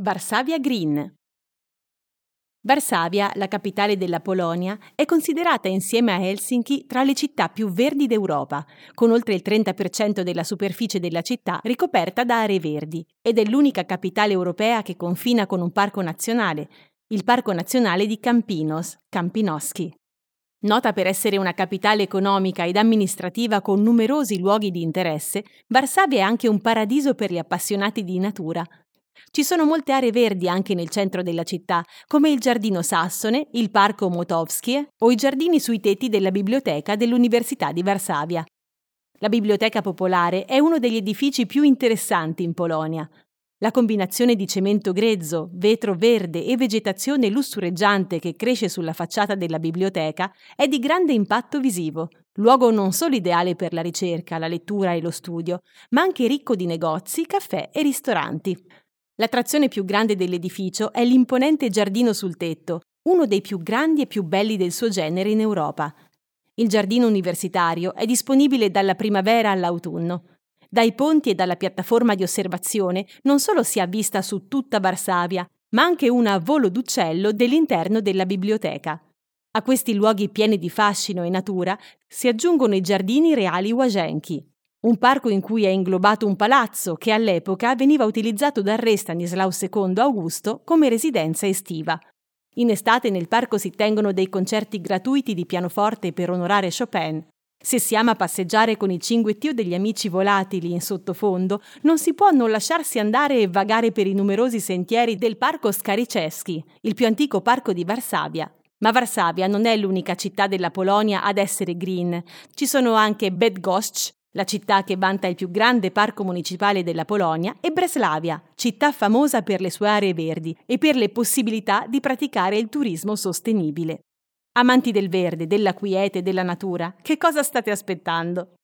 Varsavia Green. Varsavia, la capitale della Polonia, è considerata insieme a Helsinki tra le città più verdi d'Europa, con oltre il 30% della superficie della città ricoperta da aree verdi, ed è l'unica capitale europea che confina con un parco nazionale, il Parco Nazionale di Campinos, Campinoski. Nota per essere una capitale economica ed amministrativa con numerosi luoghi di interesse, Varsavia è anche un paradiso per gli appassionati di natura, ci sono molte aree verdi anche nel centro della città, come il Giardino Sassone, il Parco Motovskie o i giardini sui tetti della biblioteca dell'Università di Varsavia. La Biblioteca Popolare è uno degli edifici più interessanti in Polonia. La combinazione di cemento grezzo, vetro verde e vegetazione lussureggiante che cresce sulla facciata della biblioteca è di grande impatto visivo, luogo non solo ideale per la ricerca, la lettura e lo studio, ma anche ricco di negozi, caffè e ristoranti. L'attrazione più grande dell'edificio è l'imponente giardino sul tetto, uno dei più grandi e più belli del suo genere in Europa. Il giardino universitario è disponibile dalla primavera all'autunno. Dai ponti e dalla piattaforma di osservazione non solo si ha vista su tutta Varsavia, ma anche una volo d'uccello dell'interno della biblioteca. A questi luoghi pieni di fascino e natura si aggiungono i giardini reali Wagenki, un parco in cui è inglobato un palazzo che all'epoca veniva utilizzato dal re Stanislao II Augusto come residenza estiva. In estate nel parco si tengono dei concerti gratuiti di pianoforte per onorare Chopin. Se si ama passeggiare con il cinguettio degli amici volatili in sottofondo, non si può non lasciarsi andare e vagare per i numerosi sentieri del parco Skariceschi, il più antico parco di Varsavia. Ma Varsavia non è l'unica città della Polonia ad essere green. Ci sono anche Bedgoszcz, la città che vanta il più grande parco municipale della Polonia, e Breslavia, città famosa per le sue aree verdi e per le possibilità di praticare il turismo sostenibile. Amanti del verde, della quiete e della natura, che cosa state aspettando?